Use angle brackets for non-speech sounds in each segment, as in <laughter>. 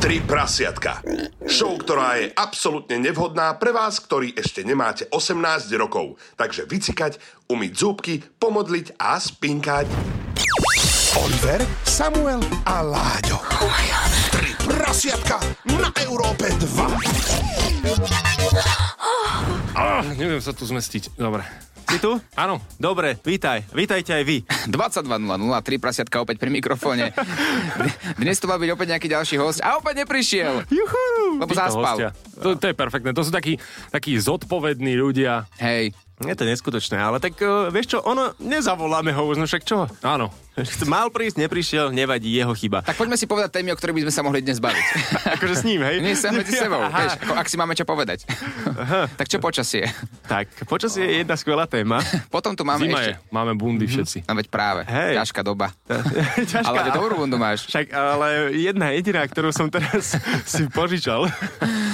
Tri prasiatka. Show, ktorá je absolútne nevhodná pre vás, ktorí ešte nemáte 18 rokov. Takže vycikať, umyť zúbky, pomodliť a spinkať. Oliver, Samuel a Láďo. Tri prasiatka na Európe 2. Ah, neviem sa tu zmestiť. Dobre. Si tu? Áno. Dobre, vítaj. Vítajte aj vy. 22.00, 3 prasiatka opäť pri mikrofóne. Dnes tu mal byť opäť nejaký ďalší host a opäť neprišiel. Juhu. Lebo zaspal. hostia. To, to je perfektné. To sú takí, takí zodpovední ľudia. Hej, Je to neskutočné, ale tak uh, vieš čo, ono, nezavoláme ho už, no však čo? Áno. Mal prísť, neprišiel, nevadí, jeho chyba. tak poďme si povedať témy, o ktorých by sme sa mohli dnes baviť. <laughs> Akože s ním, hej? Nie sa medzi <laughs> sebou, vieš, ako, ak si máme čo povedať. tak čo počasie? Tak, počasie je jedna skvelá téma. <laughs> Potom tu máme Zima ešte... je. Máme bundy všetci. No veď práve, Hej. ťažká doba. Ťažká, Ale dobrú bundu máš. Však, ale jedna jediná, ktorú som teraz si požičal.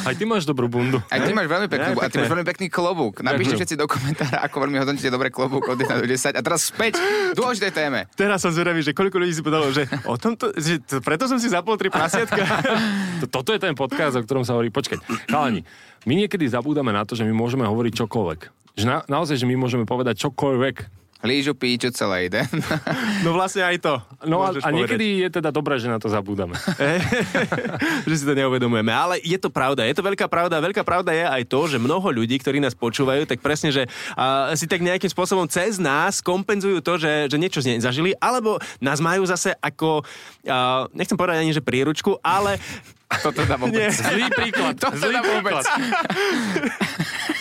Aj ty máš dobrú bundu. Aj ty máš veľmi pekný, Ja, a ty máš veľmi pekný klobúk. Napíšte všetci do komentára, ako veľmi hodnotíte dobre klobúk od 1 do 10. A teraz späť k dôležitej téme. Teraz som zvedavý, že koľko ľudí si povedalo, že o tomto, že to, preto som si zapol tri prasiatka. <laughs> To- Toto je ten podcast, o ktorom sa hovorí. Počkať, chalani, my niekedy zabúdame na to, že my môžeme hovoriť čokoľvek. Že na, naozaj, že my môžeme povedať čokoľvek. Lížu, píču, celé ide. <laughs> No vlastne aj to. No a, a niekedy je teda dobré, že na to zabúdame. <laughs> že si to neuvedomujeme. Ale je to pravda, je to veľká pravda. Veľká pravda je aj to, že mnoho ľudí, ktorí nás počúvajú, tak presne, že uh, si tak nejakým spôsobom cez nás kompenzujú to, že, že niečo z nej zažili, alebo nás majú zase ako, uh, nechcem povedať ani, že príručku, ale To teda vôbec. Nie. Zlý príklad. To zlý teda vôbec. príklad. <laughs>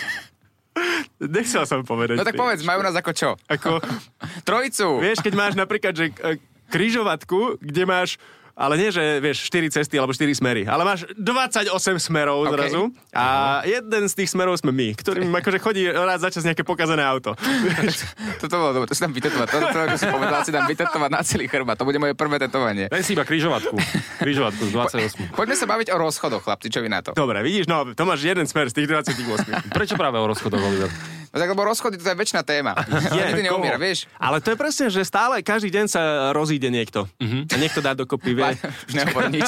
<laughs> nechcel som povedať. No tak povedz, majú nás ako čo? Ako, <laughs> Trojicu. vieš, keď máš napríklad, že e, križovatku, kde máš ale nie, že vieš, 4 cesty alebo 4 smery, ale máš 28 smerov OK. zrazu a jeden z tých smerov sme my, ktorým akože chodí rád za čas nejaké pokazané auto. <laughs> Toto bolo dobre, to si tam vytetovať. Toto, to, ako si povedal, si tam vytetovať na celý chrbát. To bude moje prvé tetovanie. Daj si iba križovatku. Križovatku z 28. Poďme sa baviť o rozchodoch, chlapci, čo vy na to? Dobre, vidíš, no, to máš jeden smer z tých 28. Prečo práve o rozchodoch, Oliver? No tak lebo rozchody to je väčšiná téma. <laughs> Je, Nikdy neumiera, vieš? Ale to je presne, že stále každý deň sa rozíde niekto. A niekto dá dokopy, vie. <laughs> Už nehovor nič.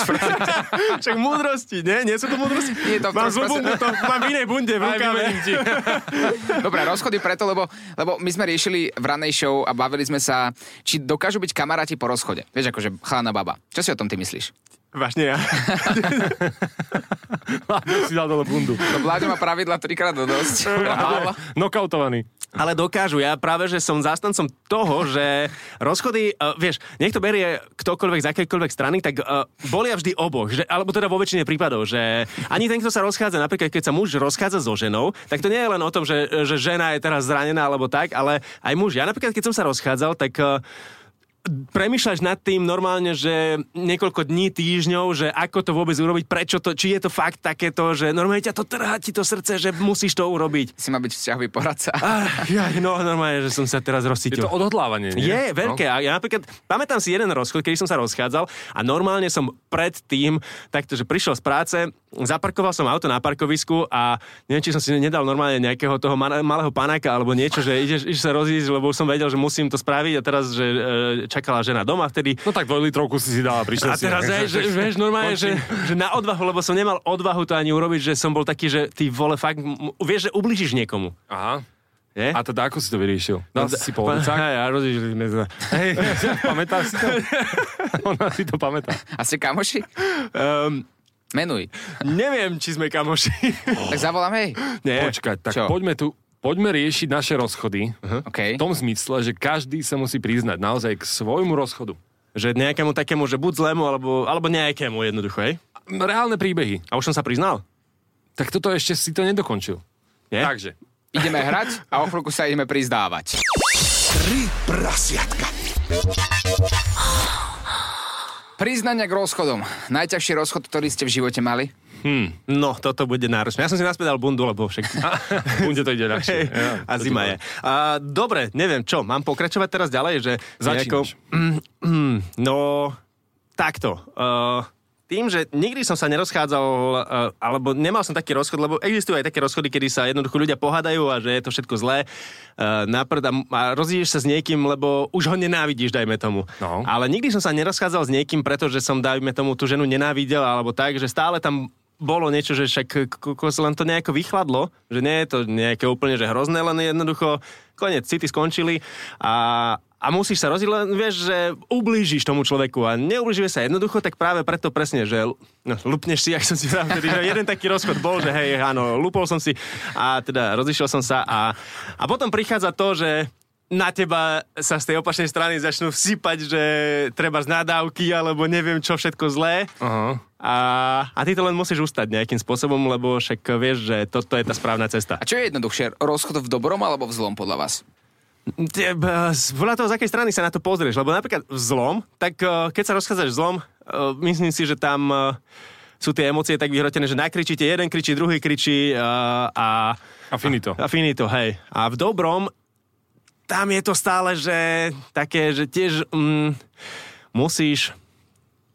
<laughs> Však múdrosti, nie? Nie sú to múdrosti? Nie, to mám zlú bundu, to mám v inej bunde v rukave. Dobre, rozchody preto, lebo, lebo my sme riešili v ranej show a bavili sme sa, či dokážu byť kamaráti po rozchode. Vieš, akože chalana baba. Čo si o tom ty myslíš? Vážne ja. <laughs> si dal dole bundu. No Vláďo má pravidla trikrát do dosť. <laughs> Nokautovaný. Ale dokážu. Ja práve, že som zástancom toho, že rozchody, uh, vieš, nech to berie ktokoľvek z akejkoľvek strany, tak uh, bolia vždy oboch. Že, alebo teda vo väčšine prípadov, že ani ten, kto sa rozchádza, napríklad keď sa muž rozchádza so ženou, tak to nie je len o tom, že, že žena je teraz zranená alebo tak, ale aj muž. Ja napríklad, keď som sa rozchádzal, tak uh, premýšľaš nad tým normálne, že niekoľko dní, týždňov, že ako to vôbec urobiť, prečo to, či je to fakt takéto, že normálne ťa to trhá ti to srdce, že musíš to urobiť. Si má byť vzťahový poradca. Ah, ja, no normálne, že som sa teraz Je rozcítil. to odhodlávanie, nie? Je, veľké. A ja napríklad, pamätám si jeden rozchod, kedy som sa rozchádzal a normálne som predtým, takto, že prišiel z práce, zaparkoval som auto na parkovisku a neviem, či som si nedal normálne nejakého toho ma- malého panáka alebo niečo, že ideš, ideš sa rozísť, lebo som vedel, že musím to spraviť a teraz, že e, čakala žena doma vtedy. No tak dvojlitrovku si si dala, prišiel A si. teraz, že, že, vieš, normálne, že, že na odvahu, lebo som nemal odvahu to ani urobiť, že som bol taký, že ty vole, fakt, m- vieš, že ubližíš niekomu. Aha. Je? A teda ako si to vyriešil? Dal si si po ulicách? Hej, a sme sa. Hej, <laughs> pamätáš si to? <laughs> Ona si to pamätá. A ste kamoši? Um, Menuj. neviem, či sme kamoši. <laughs> Tak zavolám, hej. Nie. Počkať, tak Čo? poďme tu, poďme riešiť naše rozchody. OK. V tom zmysle, že každý sa musí priznať naozaj k svojmu rozchodu. Že nejakému takému, že buď zlému, alebo, alebo nejakému jednoducho, hej? Reálne príbehy. A už som sa priznal? Tak toto ešte si to nedokončil. Nie? Takže, Ideme hrať a o chvíľku sa ideme prizdávať. Tri prasiatka. Priznania k rozchodom. Najťažší rozchod, ktorý ste v živote mali? No, toto bude náročné. Ja som si naspäť dal bundu, lebo však... <laughs> bude to ide ľahšie. Ja, a zima je. A, dobre, neviem čo, mám pokračovať teraz ďalej, že... Začínaš. Mm, mm, no, takto. Uh, tým, že nikdy som sa nerozchádzal, uh, alebo nemal som taký rozchod, lebo existujú aj také rozchody, kedy sa jednoducho ľudia pohádajú a že je to všetko zlé uh, naprd a, a rozídeš sa s niekým, lebo už ho nenávidíš, dajme tomu. No. Ale nikdy som sa nerozchádzal s niekým, pretože som, dajme tomu, tú ženu nenávidel, alebo tak, že stále tam bolo niečo, že však kokos len to nejako vychladlo, že nie je to nejaké úplne že hrozné, len jednoducho koniec, city skončili a, a musíš sa roziť, len vieš, že ublížiš tomu človeku a neublížuje sa jednoducho, tak práve preto presne, že no, lupneš si, <laughs> ak som si vravel, že jeden taký rozchod bol, že hej, áno, lupol som si a teda rozišiel som sa a, a potom prichádza to, že na teba sa z tej opačnej strany začnú vsypať, že treba z nadávky alebo neviem čo všetko zlé. Aha. A, a ty to len musíš ustať nejakým spôsobom, lebo však vieš, že toto je tá správna cesta. A čo je jednoduchšie, rozchod v dobrom alebo v zlom podľa vás? Podľa toho, z akej strany sa na to pozrieš, lebo napríklad v zlom, tak eh, keď sa rozchádzaš v zlom, eh, myslím si, že tam eh, sú tie emócie tak vyhrotené, že nakričíte, jeden kričí, druhý kričí eh, a, A finito. a finito, hej. A v dobrom, tam je to stále, že také, že tiež mm, musíš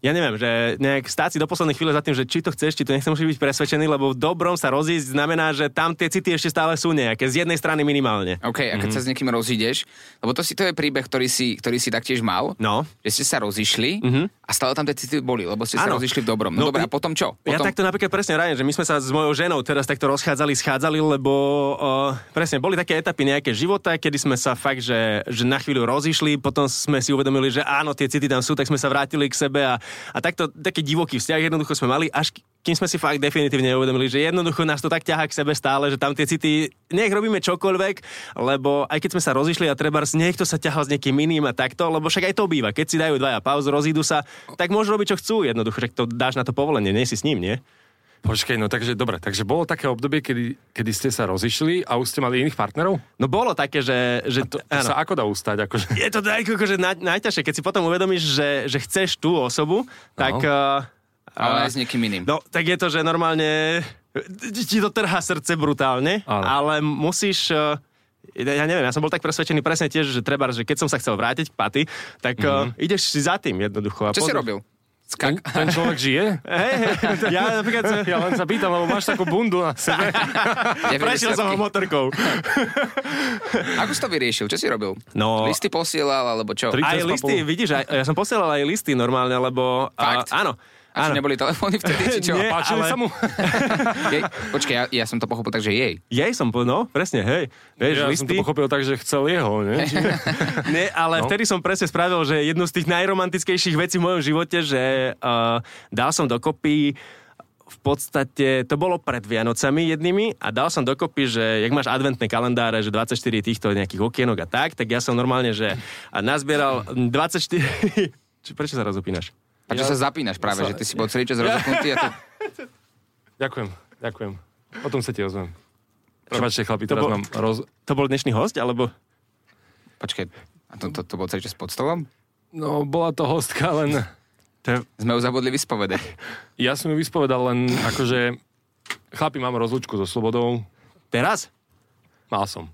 ja neviem, že nejak stáť si do poslednej chvíle za tým, že či to chceš, či to nechceš, musíš byť presvedčený, lebo v dobrom sa rozísť znamená, že tam tie city ešte stále sú nejaké, z jednej strany minimálne. OK, a keď Mhm. sa s niekým rozídeš, lebo to, si, to je príbeh, ktorý si, ktorý si taktiež mal, No. že ste sa rozišli a stále tam tie city boli, lebo ste sa Áno. rozišli v dobrom. No, No, dobré, a potom čo? Ja Potom... takto napríklad presne rájem, že my sme sa s mojou ženou teraz takto rozchádzali, schádzali, lebo uh, presne boli také etapy nejaké života, kedy sme sa fakt, že, že na chvíľu rozišli, potom sme si uvedomili, že áno, tie city tam sú, tak sme sa vrátili k sebe a, a takto taký divoký vzťah jednoducho sme mali, až kým sme si fakt definitívne uvedomili, že jednoducho nás to tak ťahá k sebe stále, že tam tie city, nech robíme čokoľvek, lebo aj keď sme sa rozišli a treba niekto sa ťahal s niekým iným a takto, lebo však aj to býva, keď si dajú dvaja pauzu, rozídu sa, tak môžu robiť čo chcú jednoducho, však to dáš na to povolenie, nie si s ním, nie? Počkej, no takže dobre, takže bolo také obdobie, kedy, kedy ste sa rozišli a už ste mali iných partnerov? No bolo také, že... že To, to sa ako dá ustať? Akože... Je to tak, akože naj, najťažšie, keď si potom uvedomíš, že, že chceš tú osobu, tak... Uh, Ale aj s niekým iným. No, tak je to, že normálne ti to trhá srdce brutálne, Áno. ale musíš... Uh, ja neviem, ja som bol tak presvedčený presne tiež, že treba, že keď som sa chcel vrátiť k paty, tak uh, ideš si za tým jednoducho. A Čo si pozor- robil? Ten, Skak... ten človek žije? <laughs> Hej, hej, ja napríklad... <laughs> Ja len sa pýtam, lebo máš takú bundu na sebe. <laughs> Prešiel som ho motorkou. Ako si to vyriešil? Čo si robil? No- Listy posielal, alebo čo? Aj listy, vidíš, aj, ja som posielal aj listy normálne, lebo... Fakt? A, áno. A čo neboli telefóny vtedy, či čo? <laughs> Nie. Páčili ale- sa mu? <laughs> Jej, počkaj, ja, ja som to pochopil tak, že jej. Jej som, po- no, presne, hej. Vieš, Ja som listy... to pochopil tak, že chcel jeho, <laughs> ne? Nie, ale no. vtedy som presne spravil, že jednu z tých najromantickejších vecí v mojom živote, že uh, dal som dokopy v podstate, to bolo pred Vianocami jednými a dal som dokopy, že jak máš adventné kalendáre, že 24 týchto nejakých okienok a tak, tak ja som normálne, že nazbieral 24... Či, prečo sa raz opínaš? A čo sa zapínaš práve, že ty si bol celý čas rozopnutý a to... <laughs> Ďakujem, ďakujem. Potom sa ti ozvem. Prepačte, chlapi, To teraz bol- mám roz... To bol dnešný host, alebo... Počkaj, a to, to, to bol celý čas pod stolom? No, bola to hostka, len... To je... Sme ju zabudli vyspovedať. Ja som ju vyspovedal len akože... Chlapi, mám rozlučku so Slobodou. Teraz? Mal som.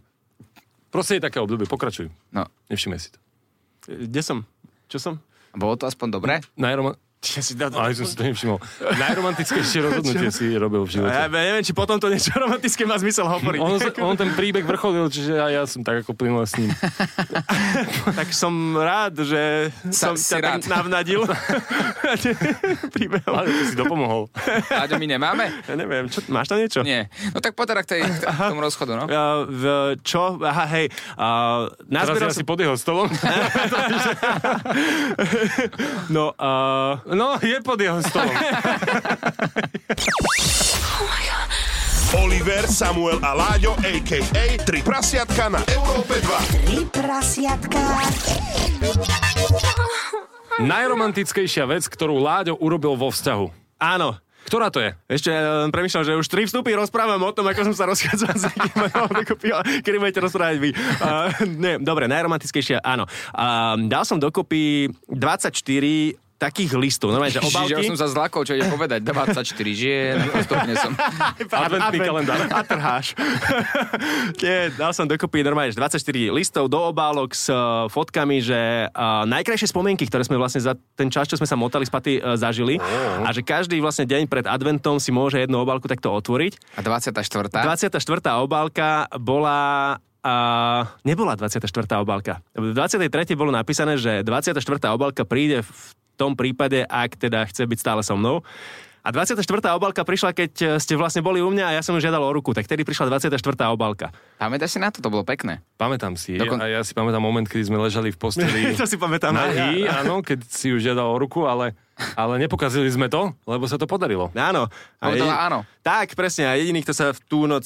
Proste je také obdobie, pokračuj. No, Nevšimne si to. Kde som? Čo som? Bolo to aspoň dobré? Najroma... Ja si dá... Aj som si to nevšimol. Najromantickejšie rozhodnutie si robil v živote. Ja neviem, či potom to niečo romantické má zmysel hovoriť. On, on ten príbeh vrcholil, čiže aj ja som tak ako plynul s ním. <laughs> Tak som rád, že Sa- som ťa rád. tak navnadil. <laughs> Príbehom. Ale si dopomohol. Áďo, my nemáme? Ja neviem, čo, máš tam niečo? Nie. No tak poď teda k, tej, k tomu rozchodu, no. Uh, v, čo? Aha, hej. Uh, Teraz ja si pod jeho stolom. <laughs> No, uh, No, je pod jeho stolom. <laughs> Oliver, Samuel a Láďo, a.k.a. Tri prasiatka na Európe 2. Tri prasiatka. Najromantickejšia vec, ktorú Láďo urobil vo vzťahu. áno. Ktorá to je? Ešte ja len premyšľam, že už tri vstupy rozprávam o tom, ako som sa rozchádzal s niekým, <laughs> kedy budete rozprávať vy. Uh, nie, dobre, najromantickejšia, áno. Uh, dal som dokopy 24 takých listov. Normálne, že Čiže obálky. ja som sa zlakol, čo ide povedať. 24 žien, postupne som. <laughs> Adventný kalendár. A trháš. <laughs> Nie, dal som dokopy normálne, že 24 listov do obálok s uh, fotkami, že uh, najkrajšie spomienky, ktoré sme vlastne za ten čas, čo sme sa motali s Paty, uh, zažili. A že každý vlastne deň pred adventom si môže jednu obálku takto otvoriť. A 24. 24. obálka bola a nebola 24. obálka. V 23. bolo napísané, že 24. obálka príde v tom prípade, ak teda chce byť stále so mnou. A 24. obálka prišla, keď ste vlastne boli u mňa a ja som ju žiadal o ruku, tak tedy prišla 24. obálka. Pamätáš si na to? To bolo pekné. Pamätám si. Dokon- A ja si pamätám moment, kedy sme ležali v posteli. <laughs> to si pamätám. Nahý, áno, keď si ju žiadal o ruku, ale, ale nepokazili sme to, lebo sa to podarilo. Áno. Povedala áno. Tak, presne. A jediný, kto sa v tú noc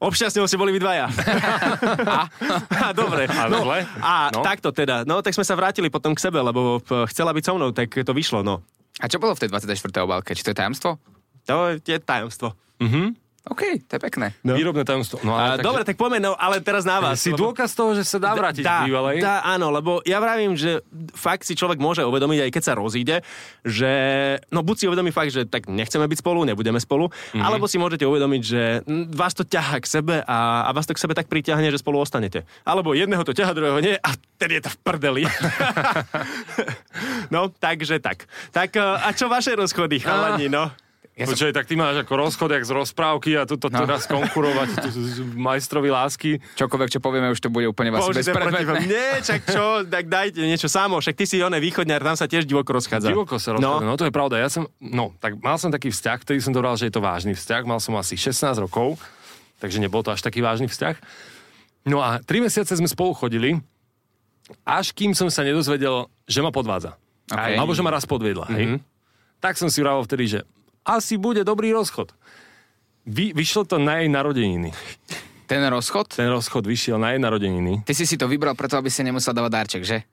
Obšťastnil ste boli vy dvaja. <laughs> a, a, dobre. A no, zle? a No. takto teda. No, tak sme sa vrátili potom k sebe, lebo p- chcela byť so mnou, tak to vyšlo, no. A čo bolo v tej 24. obálke? Či to je tajomstvo? To je tajomstvo. OK, to je pekné. No. Výrobné tajomstvo. No, A, ale, dobre, tak poďme, no, ale teraz na vás. Si lebo- dôkaz toho, že sa dá vrátiť Dá, bývalej? dá, áno, lebo ja vravím, že fakt si človek môže uvedomiť, aj keď sa rozíde, že no buď si uvedomí fakt, že tak nechceme byť spolu, nebudeme spolu, Mhm. mm-hmm. alebo si môžete uvedomiť, že vás to ťahá k sebe a, a vás to k sebe tak priťahne, že spolu ostanete. Alebo jedného to ťaha, druhého nie a ten je to v prdeli. <laughs> no, takže tak. Tak e, a čo vaše rozchody, chalani, no? Ja som- Počkaj, tak ty máš ako rozchod, jak z rozprávky a tuto no. teraz konkurovať majstrovi lásky. Čokoľvek, čo povieme, už to bude úplne vás bezpredmetné. Nie, čak čo, tak dajte niečo samo, však ty si oné východňar, tam sa tiež divoko rozchádza. Divoko sa rozchádza. No. no to je pravda. Ja som, no, tak mal som taký vzťah, ktorý som dobral, že je to vážny vzťah. Mal som asi 16 rokov, takže nebol to až taký vážny vzťah. No a 3 mesiace sme spolu chodili, až kým som sa nedozvedel, že ma podvádza. Ok. Alebo že ma raz podviedla. Mhm. Hej? Tak som si vravil vtedy, že asi bude dobrý rozchod. Vy, vyšlo to na jej narodeniny. Ten rozchod? Ten rozchod vyšiel na jej narodeniny. Ty si si to vybral preto, aby si nemusel dávať darček, že?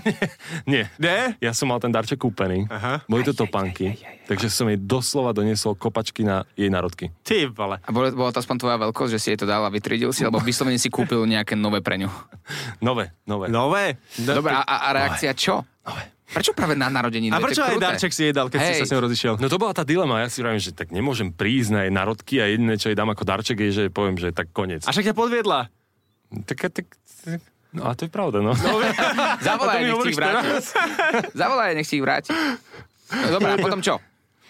<laughs> Nie. Ne? Ja som mal ten darček kúpený. Aha. Boli to topánky. Takže som jej doslova doniesol kopačky na jej narodky. Ty vole. A bolo, bola to aspoň tvoja veľkosť, že si jej to dal a vytriedil si, alebo vyslovene si kúpil nejaké nové pre ňu? Nové, nové. Nové? Dobre, a, a reakcia čo? Prečo práve na narodeniny? A prečo aj darček si jej dal, keď si Hej. sa s ňou rozišiel? No to bola tá dilema, ja si vravím, že tak nemôžem prísť na jej narodky a jediné, čo jej dám ako darček je, že poviem, že tak koniec. A však ťa podviedla. Tak, tak, tak, no a to je pravda, no. <laughs> Zavolaj, to mi nech ti vráti. <laughs> Zavolaj, nech ti vráti. No dobré, a <laughs> potom čo?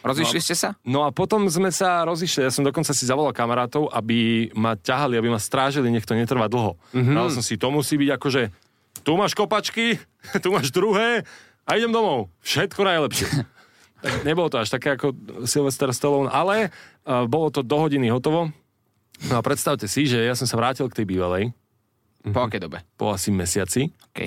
Rozišli ste sa? No a potom sme sa rozišli, ja som dokonca si zavolal kamarátov, aby ma ťahali, aby ma strážili, nech to netrvá dlho. Mm-hmm. Dal som si, to musí byť akože, tu máš kopačky, tu máš druhé a idem domov. Všetko najlepšie. <laughs> tak nebolo to až také ako Sylvester Stallone, ale uh, bolo to do hodiny hotovo. No a predstavte si, že ja som sa vrátil k tej bývalej Po akej dobe? po asi mesiaci OK.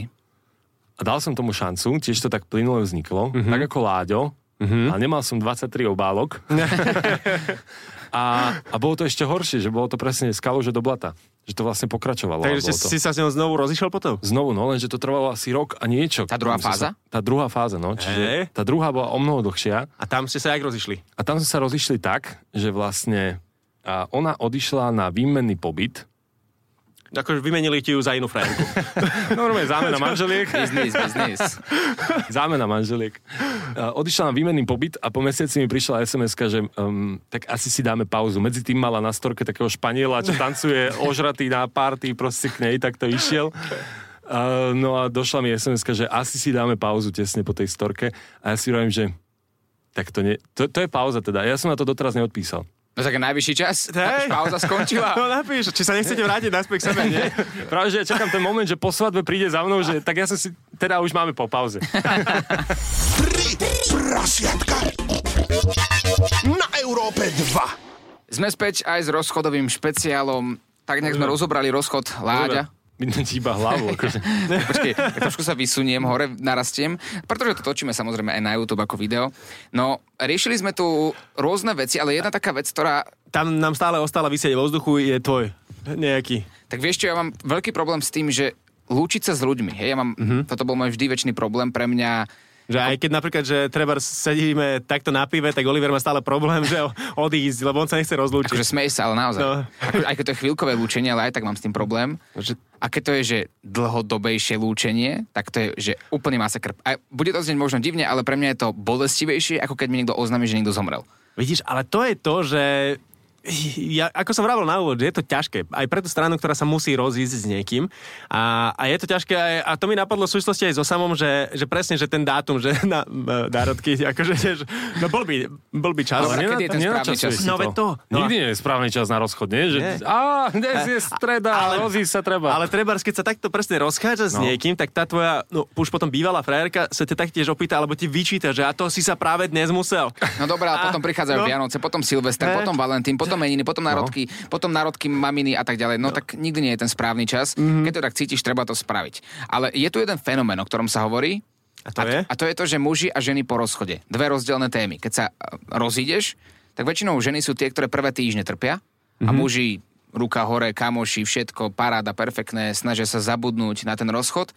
a dal som tomu šancu, tiež to tak plynule vzniklo, mm-hmm. tak ako Láďo, mm-hmm. ale nemal som 23 obálok. <laughs> <laughs> a, a bolo to ešte horšie, že bolo to presne z kaluže do blata. Že to vlastne pokračovalo. Takže bolo to... si sa s ňou znovu rozišiel potom? Znovu, no, lenže to trvalo asi rok a niečo. Tá druhá fáza? Sa, tá druhá fáza, no. Čiže Hej. tá druhá bola o mnoho dlhšia. A tam ste sa jak rozišli? A tam sme sa rozišli tak, že vlastne a ona odišla na výmenný pobyt. Akože vymenili ti ju za inú frajerku. <laughs> Normálne zámena manželiek. Biznis, biznis. Zámena manželiek. A odišla na výmenný pobyt a po mesiaci mi prišla sms že um, tak asi si dáme pauzu. Medzi tým mala na storke takého španiela, čo tancuje <laughs> ožratý na party, proste k nej, tak to išiel. Uh, no a došla mi sms že asi si dáme pauzu tesne po tej storke. A ja si hovorím, že tak to, nie, to, to je pauza teda. Ja som na to doteraz neodpísal. No tak najvyšší čas. Hej. Pauza skončila. No napíš, či sa nechcete vrátiť naspäť k sebe, nie? Práve, že ja čakám ten moment, že po svadbe príde za mnou, že tak ja som si, teda už máme po pauze. Tri prasiatka na Európe 2. Sme späť aj s rozchodovým špeciálom. Tak nejak sme rozobrali rozchod Láďa. Vidím ti iba hlavu. Akože. <laughs> Počkej, tak trošku sa vysuniem, hore narastiem, pretože to točíme samozrejme aj na YouTube ako video. No, riešili sme tu rôzne veci, ale jedna taká vec, ktorá... Tam nám stále ostala vysieť vo vzduchu, je tvoj. Nejaký. Tak vieš čo, ja mám veľký problém s tým, že lúčiť sa s ľuďmi. Hej, ja mám, mm-hmm. toto bol môj vždy väčší problém pre mňa. Že aj keď napríklad, že treba sedíme takto na pive, tak Oliver má stále problém, že <laughs> odísť, lebo on sa nechce rozlúčiť. Akože smej sa, ale naozaj. No. Ako, aj keď to je chvíľkové lúčenie, ale aj tak mám s tým problém. Že- A keď to je, že dlhodobejšie lúčenie, tak to je, že úplný masakr. A bude to znieť možno divne, ale pre mňa je to bolestivejšie, ako keď mi niekto oznámi, že niekto zomrel. Vidíš, ale to je to, že ja, ako som vravel na úvod, že je to ťažké. Aj pre tú stranu, ktorá sa musí rozísť s niekým. A, a je to ťažké aj, a to mi napadlo v súvislosti aj so samom, že, že presne, že ten dátum, že na e, národky, akože, že, no bol by, bol by čas. Ale kedy je ten správny čas? No veď to. No. Nikdy nie je správny čas na rozchod, nie? Že, Nie. Á, dnes je streda, ale rozísť sa treba. Ale treba, keď sa takto presne rozchádza s No. niekým, tak tá tvoja, no už potom bývalá frajerka sa ťa taktiež opýta, alebo ti vyčíta, že a to si sa práve dnes musel. No dobré, ale A- potom prichádzajú no. Vianoce, potom Silvester, potom Valentín, potom meniny, potom národky, potom národky maminy a tak ďalej. No, tak nikdy nie je ten správny čas. Mhm. Keď to tak cítiš, treba to spraviť. Ale je tu jeden fenomén, o ktorom sa hovorí. A to je? A to je to, že muži a ženy po rozchode. Dve rozdielne témy. Keď sa e, rozídeš, tak väčšinou ženy sú tie, ktoré prvé týždne trpia Mhm. a muži ruka hore, kamoši, všetko, paráda, perfektné, snažia sa zabudnúť na ten rozchod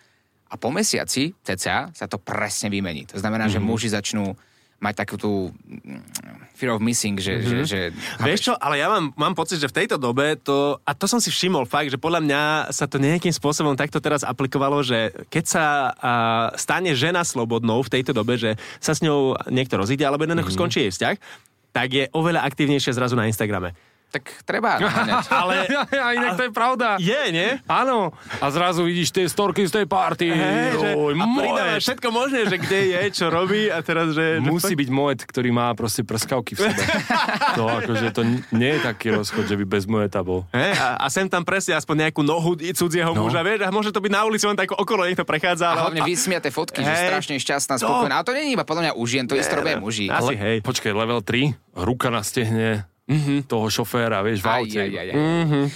a po mesiaci, cca, sa to presne vymení. To znamená, Mhm. že muži začnú mať takú tú mm, fear of missing, že... že, že Vieš čo, ale ja mám, mám pocit, že v tejto dobe to, a to som si všimol fakt, že podľa mňa sa to nejakým spôsobom takto teraz aplikovalo, že keď sa a, stane žena slobodnou v tejto dobe, že sa s ňou niekto rozíde, alebo jednoducho Mhm. skončí jej vzťah, tak je oveľa aktívnejšia zrazu na Instagrame. Tak treba naháňať. <laughs> Ale A inak to je pravda. je, nie? Áno. A zrazu vidíš tie storky z tej party. Že, Oj, a všetko možné, že kde je, čo robí a teraz, že... Musí byť moet, ktorý má proste prskavky v sebe. <laughs> to akože to nie je taký rozchod, že by bez moeta bol. He, a, a sem tam presne aspoň nejakú nohu cudzieho no. muža, vieš, a môže to byť na ulici, len tak okolo niekto prechádza. A hlavne vysmiate fotky, že Hej. strašne šťastná, spokojná. Ale to nie je iba podľa mňa už jen, to isté robia muži. Asi, hej. Počkaj, level 3, ruka na stehne mm-hmm. toho šoféra, vieš, v Aj, aute. aj, aj, aj.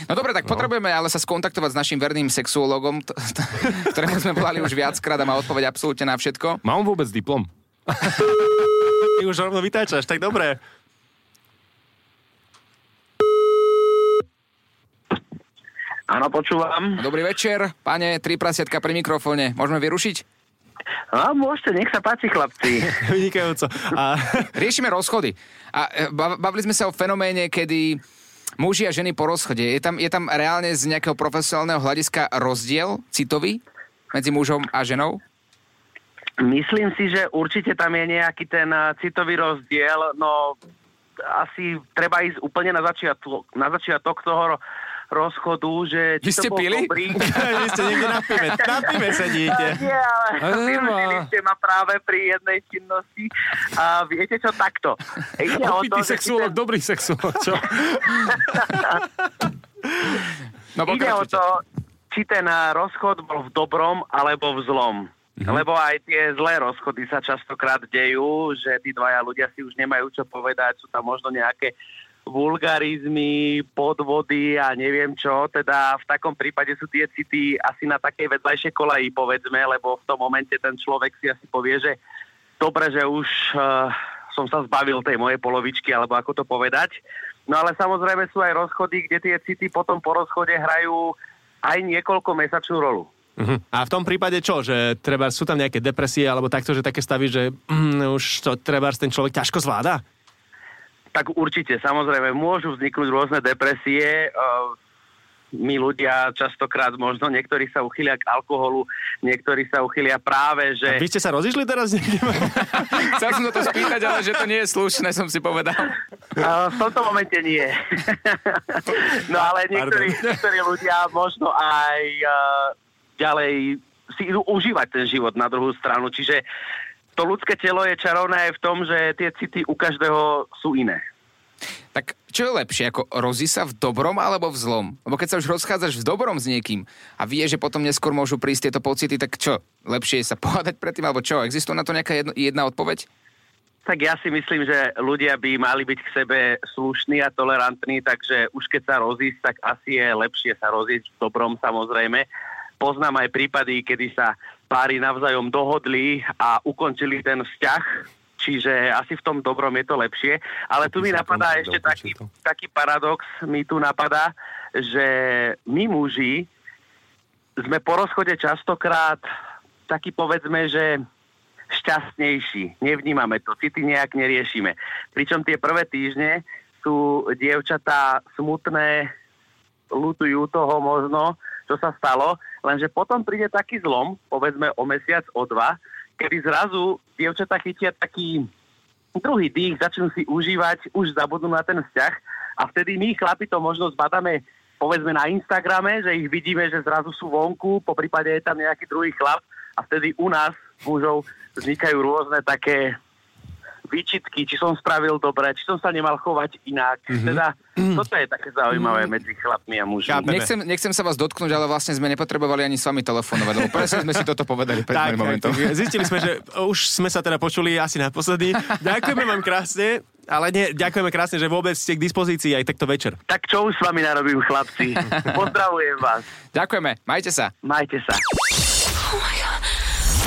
No dobre, tak potrebujeme ale sa skontaktovať s našim verným sexuologom, t- t- ktorému sme volali už viackrát a má odpoveď absolútne na všetko. Má on vôbec diplom? Ty už rovno vytáčaš, tak dobre. Áno, počúvam. Dobrý večer, pane, tri prasiatka pri mikrofóne. Môžeme vyrušiť? A môžete, nech sa páči, chlapci. <laughs> Vynikajúco. A, <laughs> Riešime rozchody. A e, bav- bavili sme sa o fenoméne, kedy muži a ženy po rozchode. Je tam, je tam reálne z nejakého profesionálneho hľadiska rozdiel citový medzi mužom a ženou? Myslím si, že určite tam je nejaký ten eh, citový rozdiel, no asi treba ísť úplne na začiatok, na začiatok toho rozchodu, že... Vy ste pili? Dobrý. <laughs> vy ste niekde na pive, na pive sedíte. <laughs> Nie, ale vyrušili ste ma práve pri jednej činnosti. A viete čo, takto. Ide o to, sexuolog, ten- dobrý sexuolog, čo? <laughs> No Ide o to, či ten rozchod bol v dobrom alebo v zlom. Mhm. Lebo aj tie zlé rozchody sa častokrát dejú, že tí dvaja ľudia si už nemajú čo povedať, sú tam možno nejaké vulgarizmy, podvody a neviem čo. Teda v takom prípade sú tie city asi na takej vedľajšej kolaji, povedzme, lebo v tom momente ten človek si asi povie, že dobre, že už uh, som sa zbavil tej mojej polovičky, alebo ako to povedať. No ale samozrejme sú aj rozchody, kde tie city potom po rozchode hrajú aj niekoľko mesačnú rolu. Uh-huh. A v tom prípade čo? Že treba, sú tam nejaké depresie alebo takto, že také stavy, že mm, už to treba ten človek ťažko zvláda? Tak určite, samozrejme, môžu vzniknúť rôzne depresie. Uh, my ľudia častokrát možno, niektorí sa uchylia k alkoholu, niektorí sa uchylia práve, že... Vy ste sa rozišli teraz? <laughs> Chcel som sa to spýtať, ale že to nie je slušné, som si povedal. Uh, v tomto momente nie. <laughs> no ale niektorí, niektorí ľudia možno aj uh, ďalej si idú užívať ten život na druhú stranu. Čiže to ľudské telo je čarovné aj v tom, že tie city u každého sú iné. Tak čo je lepšie, ako rozí sa v dobrom alebo v zlom? Lebo keď sa už rozchádzaš v dobrom s niekým a vie, že potom neskôr môžu prísť tieto pocity, tak čo? Lepšie je sa <laughs> pohádať predtým, alebo čo? Existuje na to nejaká jedno, jedna odpoveď? Tak ja si myslím, že ľudia by mali byť k sebe slušní a tolerantní, takže už keď sa rozísť, tak asi je lepšie sa rozísť v dobrom samozrejme. Poznám aj prípady, kedy sa páry navzájom dohodli a ukončili ten vzťah, čiže asi v tom dobrom je to lepšie. Ale tu mi napadá ešte taký, taký paradox, mi tu napadá, že my muži sme po rozchode častokrát taký povedzme, že šťastnejší. Nevnímame to, city nejak neriešime. Pričom tie prvé týždne sú dievčatá smutné, lutujú toho možno, čo sa stalo, lenže potom príde taký zlom, povedzme o mesiac, o dva, kedy zrazu dievčatá chytia taký druhý dých, začnú si užívať, už zabudnú na ten vzťah a vtedy my chlapi to možno zbadáme povedzme na Instagrame, že ich vidíme, že zrazu sú vonku, po prípade je tam nejaký druhý chlap a vtedy u nás, mužov, vznikajú rôzne také výčitky, či som spravil dobre, či som sa nemal chovať inak. Mm-hmm. Teda toto je také zaujímavé medzi chlapmi a mužmi. Chápem. Nechcem, nechcem sa vás dotknúť, ale vlastne sme nepotrebovali ani s vami telefonovať, lebo presne sme si toto povedali pred Tak, momentom. tak, zistili sme, že už sme sa teda počuli asi naposledy. Ďakujeme vám krásne, ale nie, ďakujeme krásne, že vôbec ste k dispozícii aj takto večer. Tak čo už s vami narobím, chlapci? <laughs> Pozdravujem vás. Ďakujeme, majte sa. Majte sa.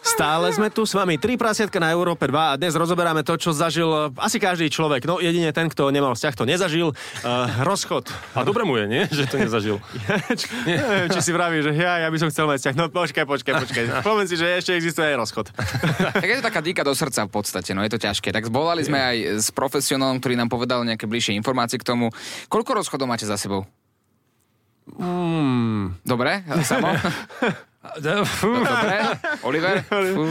Stále sme tu s vami, tri prasiatka na Európe 2 a dnes rozoberáme to, čo zažil eh, asi každý človek. No jedine ten, kto nemal vzťah, to nezažil. Uh, rozchod. A dobre mu je, nie? Že to nezažil. <laughs> Neviem, či si vraví, že ja, ja by som chcel mať vzťah. No počkaj, počkaj, počkaj. <laughs> Poviem si, že ešte existuje aj rozchod. <laughs> Tak je to taká dýka do srdca v podstate, no je to ťažké. Tak zvolali sme aj s profesionálom, ktorý nám povedal nejaké bližšie informácie k tomu. Koľko rozchodov máte za sebou? Dobre, samo? Dobre, Oliver? Fú.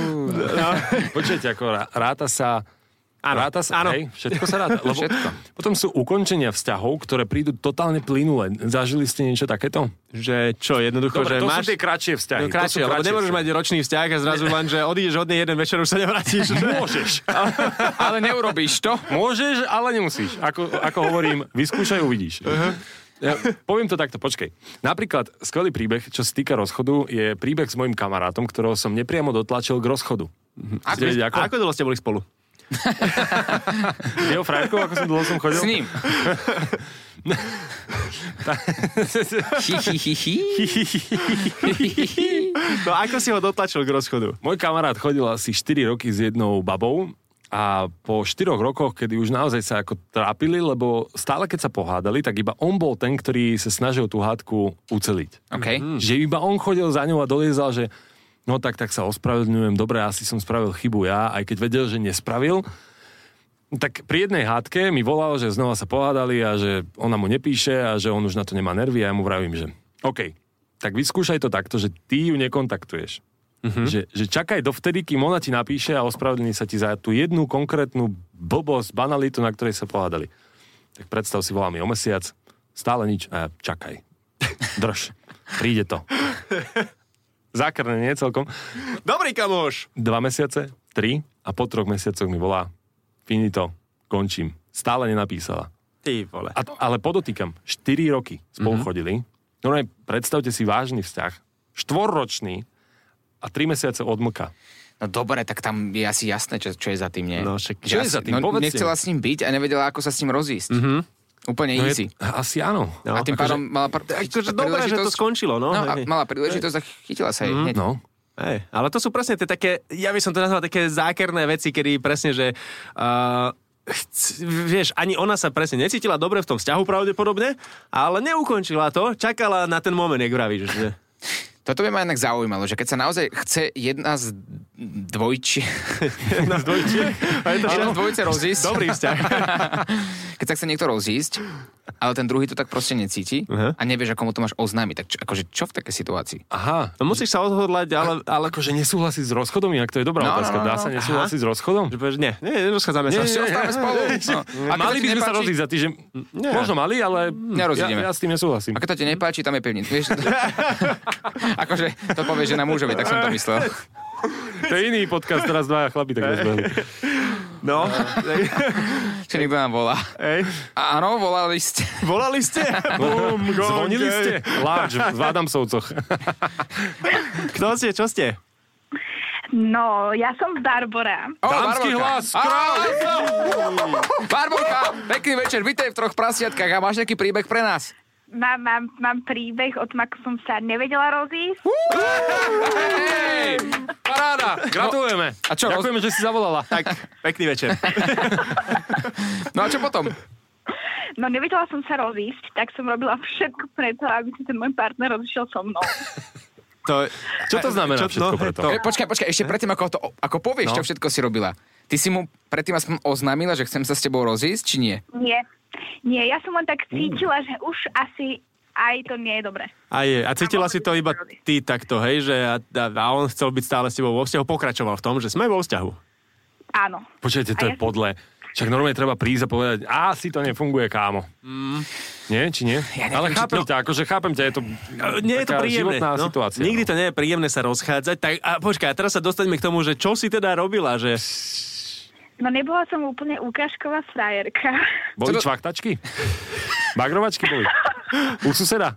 Počujete, ako rá- ráta sa... Áno, ráta sa, áno. Hej, všetko sa ráta. Lebo Všetko. Potom sú ukončenia vzťahov, ktoré prídu totálne plynule. Zažili ste niečo takéto? Že čo, jednoducho, Dobre, že to máš... sú tie kratšie vzťahy. No kratšie, lebo nemôžeš vzťahy. mať ročný vzťah a zrazu len, že odídeš od nej jeden večer, už sa nevrátiš. Môžeš. <laughs> Ale neurobíš to? Môžeš, ale nemusíš. Ako, ako hovorím, vyskúšaj, uvidíš. Ja, poviem to takto, počkej. Napríklad, skvelý príbeh, čo sa týka rozchodu, je príbeh s mojim kamarátom, ktorého som nepriamo dotlačil k rozchodu. Vedieť, ako? A ako dlho ste boli spolu? Jeho frajerkou, ako som dlho som chodil? S ním. <laughs> No ako si ho dotlačil k rozchodu? Môj kamarát chodil asi 4 roky s jednou babou a po 4 rokoch, kedy už naozaj sa ako trápili, lebo stále keď sa pohádali, tak iba on bol ten, ktorý sa snažil tú hádku uceliť. OK. Že iba on chodil za ňou a doliezal, že no tak, tak sa ospravedlňujem, dobre, asi som spravil chybu ja, aj keď vedel, že nespravil. Tak pri jednej hádke mi volal, že znova sa pohádali a že ona mu nepíše a že on už na to nemá nervy a ja mu vravím, že OK, tak vyskúšaj to takto, že ty ju nekontaktuješ. Uh-huh. Že, že čakaj dovtedy, kým ona ti napíše a ospravedlní sa ti za tú jednu konkrétnu blbosť, banalitu, na ktorej sa pohádali. Tak predstav si, volá mi o mesiac, stále nič a čakaj. <laughs> Drž, príde to. Zákrne, nie celkom. Dobrý kamoš! Dva mesiace, tri a po troch mesiacoch mi volá, finito, končím. Stále nenapísala. Ty vole. A, ale podotýkam, 4 roky spolu mm-hmm. chodili. No ne, predstavte si vážny vzťah, štvorročný a 3 mesiace odmlka. No dobre, tak tam je asi jasné, čo, čo je za tým, nie? No, však- Že Čo je asi- za tým? No, nechcela s ním byť a nevedela, ako sa s ním rozísť. Mm-hmm. Úplne No easy. je, asi áno. No, a tým akože- pádom mala pr- Akože dobré, že to skončilo, no. No, a mala príležitosť a chytila sa jej hneď. No, Hej, ale to sú presne tie také, ja by som to nazval také zákerné veci, kedy presne, že uh, chc- vieš, ani ona sa presne necítila dobre v tom vzťahu pravdepodobne, ale neukončila to, čakala na ten moment, jak vravíš, že... Toto by ma inak zaujímalo, že keď sa naozaj chce jedna z dvojči... Na dvojčiek. A je to jedna z dvojice rozísť. Dobrý vzťah. <laughs> keď sa chce niekto rozísť, ale ten druhý to tak proste necíti Aha. a nevieš, ako mu to máš oznámiť. Tak čo, akože čo v takej situácii? aha. No musíš sa odhodlať, ale... ale Akože nesúhlasiť s rozchodom, inak to je dobrá No, no, otázka. no, Dá no. sa nesúhlasiť s rozchodom? že povieš, nie, nie, nerozchádzame sa. Nie, nie, Ostávame spolu. <laughs> No. A Mali by sme sa rozísť za týždeň. Možno mali, ale ja, Nerozídeme. ja s tým nesúhlasím. A keď to ti nepáči, tam je pevný. Vieš, to... <laughs> akože to povie žena mužovi, tak som to myslel. To je iný podcast, teraz dvaja chlapi tak rozbehli. <laughs> No, <laughs> Či niekto nám volá. hej. A Áno, volali ste. Volali ste? Bum, <laughs> gong, Zvonili ste? Láč v Adamsovcoch. <laughs> Kto ste, čo ste? No, ja som z Darbora. O, Dámsky Barborka. hlas, Barborka, pekný večer, vítaj v troch prasiatkách a máš nejaký príbeh pre nás? Mám, mám, mám príbeh o tom, ako som sa nevedela rozísť. Hej! Paráda, gratulujeme. A čo, Ďakujeme, že si zavolala. Tak, pekný večer. <laughs> No a čo potom? No nevedela som sa rozísť, tak som robila všetko preto, aby si ten môj partner rozišiel so mnou. To, Čo to znamená všetko preto? To, E, počkaj, počkaj, ešte predtým, ako, to, ako povieš, No. čo všetko si robila. Ty si mu predtým aspoň oznámila, že chcem sa s tebou rozísť, či nie? Nie. Nie, ja som len tak cítila, že už asi aj to nie je dobré. a, je, a cítila si to iba ty takto, hej, že a, a, a on chcel byť stále s tebou vo vzťahu, pokračoval v tom, že sme vo vzťahu. Áno. Počujete, to A je ja podle. Však normálne treba prísť a povedať, a si to nefunguje, kámo. Nie, či nie? Ja neviem, Ale chápem ťa, akože chápem ťa, je to E, Nie je to príjemné. životná no. situácia. Nikdy no. to nie je príjemné sa rozchádzať. Tak, a počkaj, a teraz sa dostaňme k tomu, že čo si teda robila, že... No nebola som úplne ukážková frajerka. Boli čvachtačky? Bagrovačky boli? U suseda?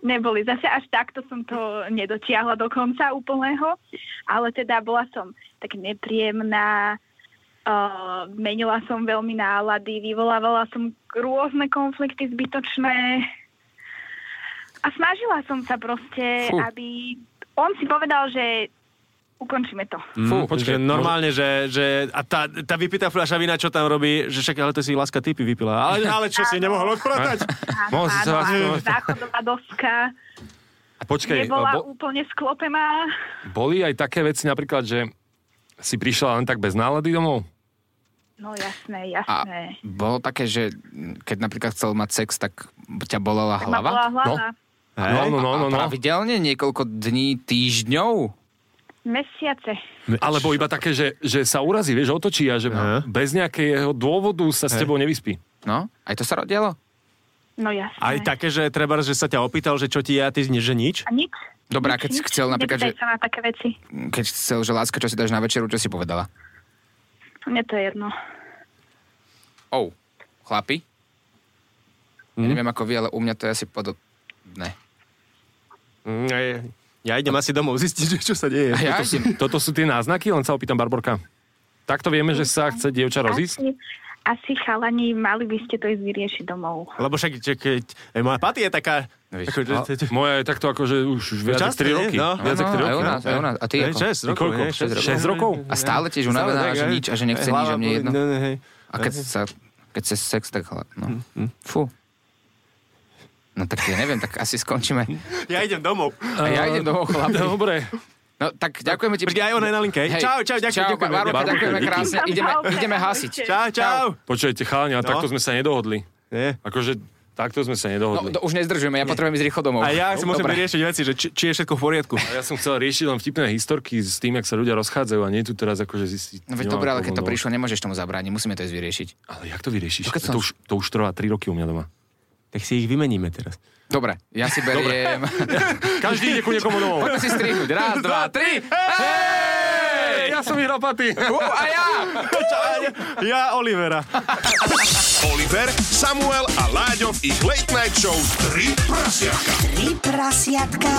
Neboli. Zase až takto som to nedotiahla do konca úplného, ale teda bola som tak nepríjemná, uh, menila som veľmi nálady, vyvolávala som rôzne konflikty zbytočné a snažila som sa proste, Fú. aby on si povedal, že ukončíme to. Fú, počkaj, že normálne, že, že a tá, tá vypitá fľaša vína, čo tam robí, že však, ale to si láska typy vypila. Ale, <laughs> ale čo si nemohol odpratať? <laughs> Áno, áno, áno, záchodová doska A počkaj, nebola bo, úplne sklopená. boli aj také veci napríklad, že si prišla len tak bez nálady domov? No jasné, A jasné. bolo také, že keď napríklad chcel mať sex, tak ťa bolela Tak ma bola hlava? hlava. No, no, no, no, A no. pravidelne niekoľko dní, týždňov? Mesiace. Alebo iba také, že, že sa urazí, vieš, otočí a že Aha. bez nejakého dôvodu sa s tebou nevyspí. No, aj to sa dialo? No jasné. Aj také, že treba, že sa ťa opýtal, že čo ti je a ty že nič? A nič? Dobrá, Nič, keď nič. chcel napríklad, Nepýtaj že- sa na také veci. Keď chcel, že láska, čo si dáš na večeru, čo si povedala? Mne to je jedno. Oh, chlapi? Ja Mhm. neviem ako vy, ale u mňa to je asi podobné. Mm, aj- Ja idem asi domov zistiť, <laughs> že čo sa deje. A ja Toto sú, toto sú tie náznaky, len sa opýtam Barborka. Takto vieme, že sa chce dievča rozísť? Asi, asi chalani, mali by ste to ísť vyriešiť domov. Lebo však, keď... Aj moja paty je taká... No víš, ako, že, A <laughs> moja je takto ako, že už, už viac ako Často, 3 nie? roky. No. Viac ako 3 aj roky. u no. nás, aj u nás. A ty ako? šesť rokov, Koľko? hej, šesť rokov. 6 rokov? A stále tiež unavená, že nič a že nechce nič a mne jedno. No, no. A keď sa, keď sa sex, tak no. Fú. No tak ja neviem, tak asi skončíme. Ja idem domov. A ja idem domov, chlapi. Dobre. No tak ďakujeme ti. Počkaj, aj ona je na linke. hej. Čau, čau, ďakujem, Čau, ďakujeme. Barbara, Barbara, ďakujeme díky. krásne. Ideme, ideme hasiť. Čau, čau. Počujete, chalani, a No. takto sme sa nedohodli. Nie. Akože takto sme sa No, nedohodli. to už nezdržujeme, ja potrebujem ísť rýchlo domov. A ja si musím Dobre. vyriešiť veci, že či, či je všetko v poriadku. A ja som chcel riešiť len vtipné historky s tým, jak sa ľudia rozchádzajú a nie tu teraz akože zistiť. No veď dobre, ale keď to no. prišlo, nemôžeš tomu zabrániť, musíme to ísť vyriešiť. Ale jak to vyriešiš? No keď som- To, už, to už trvá 3 roky u mňa doma. Tak si ich vymeníme teraz. Dobre, ja si beriem... <laughs> Každý ide ku niekomu domov. Poďme si strihnúť. Raz, dva, tri. Hej! Ja som vyhral paty. Ú, a ja! Ja, Olivera. Oliver, Samuel a Láďo v ich Late Night Show 3 prasiatka. Tri prasiatka.